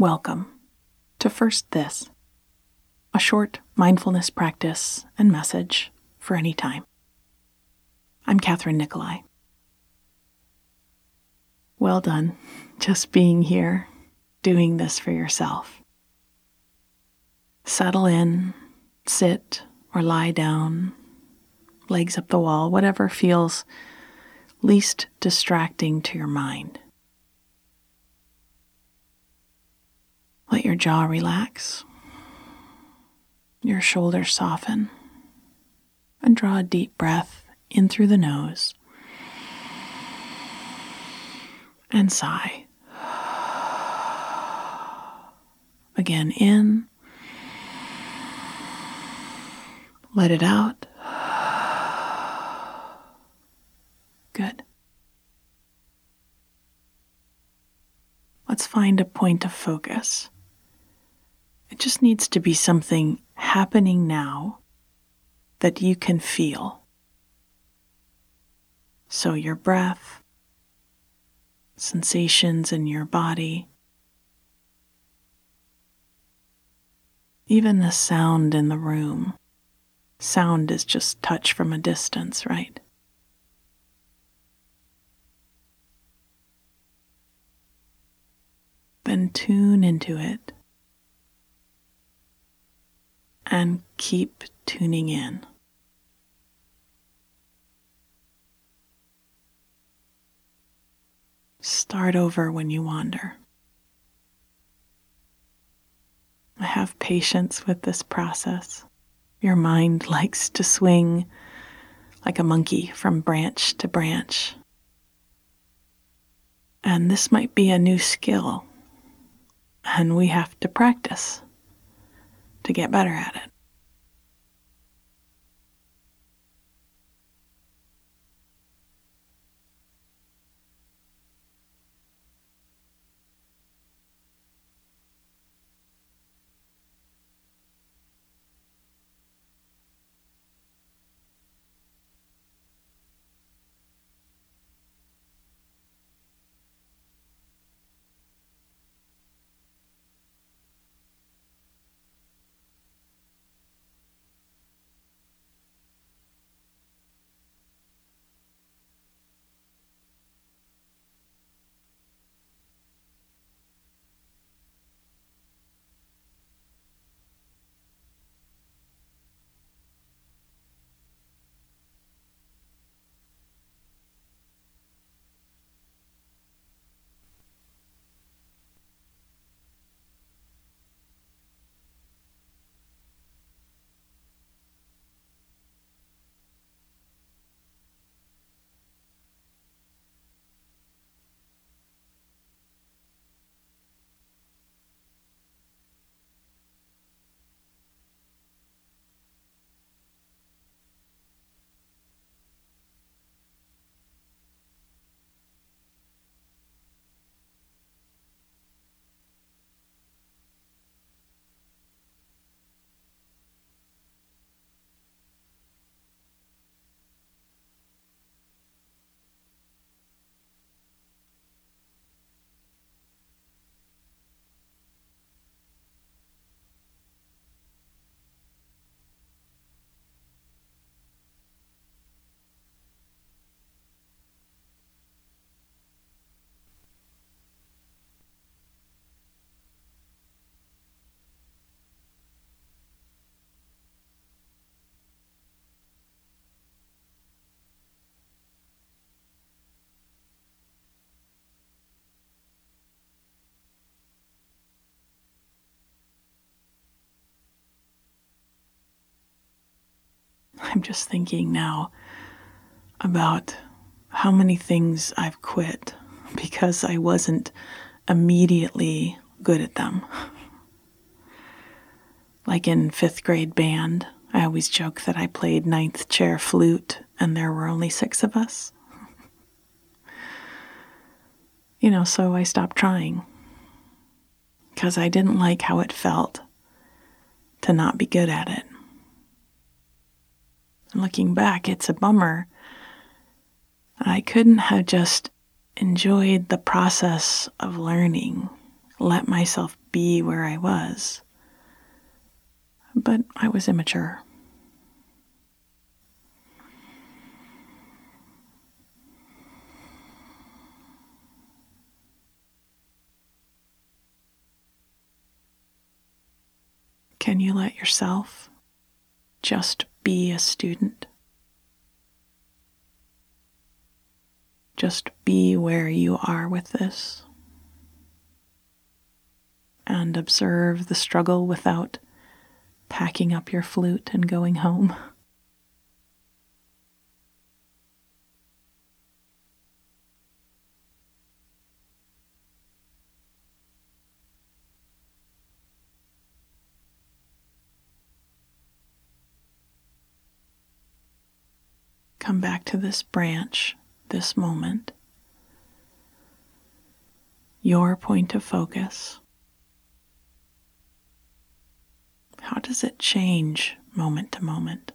Welcome to First This, a short mindfulness practice and message for any time. I'm Catherine Nikolai. Well done, just being here, doing this for yourself. Settle in, sit or lie down, legs up the wall, whatever feels least distracting to your mind. Let your jaw relax, your shoulders soften, and draw a deep breath in through the nose and sigh. Again, in, let it out. Good. Let's find a point of focus. It just needs to be something happening now that you can feel. So, your breath, sensations in your body, even the sound in the room. Sound is just touch from a distance, right? Then tune into it and keep tuning in. Start over when you wander. Have patience with this process. Your mind likes to swing like a monkey from branch to branch. And this might be a new skill, and we have to practice to get better at it. I'm just thinking now about how many things I've quit because I wasn't immediately good at them. Like in fifth grade band, I always joke that I played ninth chair flute and there were only six of us. You know, so I stopped trying because I didn't like how it felt to not be good at it. Looking back, it's a bummer. I couldn't have just enjoyed the process of learning, let myself be where I was. But I was immature. Can you let yourself just be a student? Just be where you are with this and observe the struggle without packing up your flute and going home. Come back to this branch, this moment, your point of focus. How does it change moment to moment?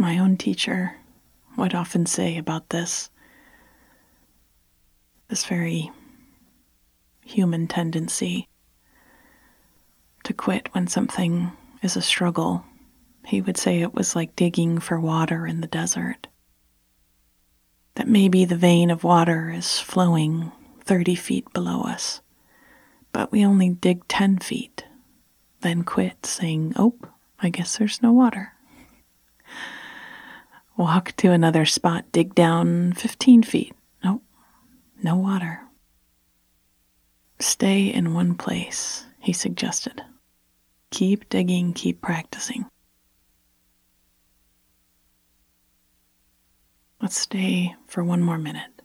My own teacher would often say about this this very human tendency to quit when something is a struggle. He would say it was like digging for water in the desert. That maybe the vein of water is flowing 30 feet below us, but we only dig 10 feet, then quit, saying, Oh, I guess there's no water. Walk to another spot, dig down 15 feet. Nope, no water. Stay in one place, he suggested. Keep digging, keep practicing. Let's stay for one more minute.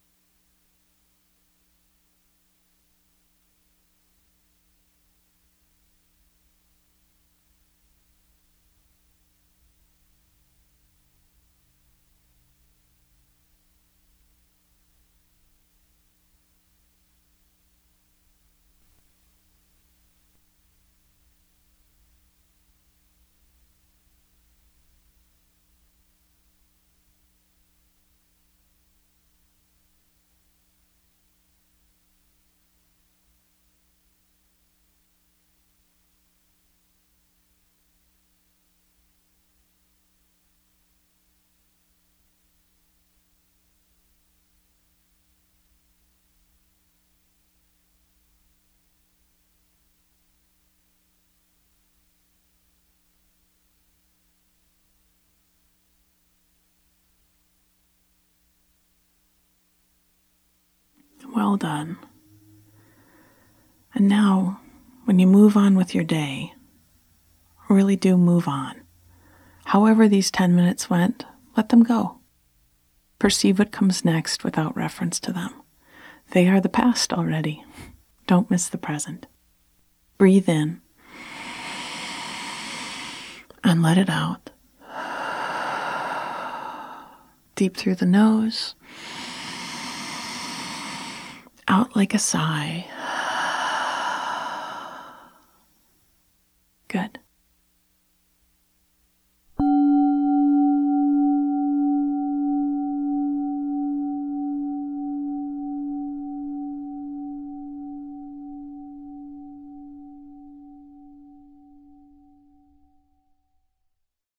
Well done. And now, when you move on with your day, really do move on. However, these 10 minutes went, let them go. Perceive what comes next without reference to them. They are the past already. Don't miss the present. Breathe in and let it out. Deep through the nose, out like a sigh. Good.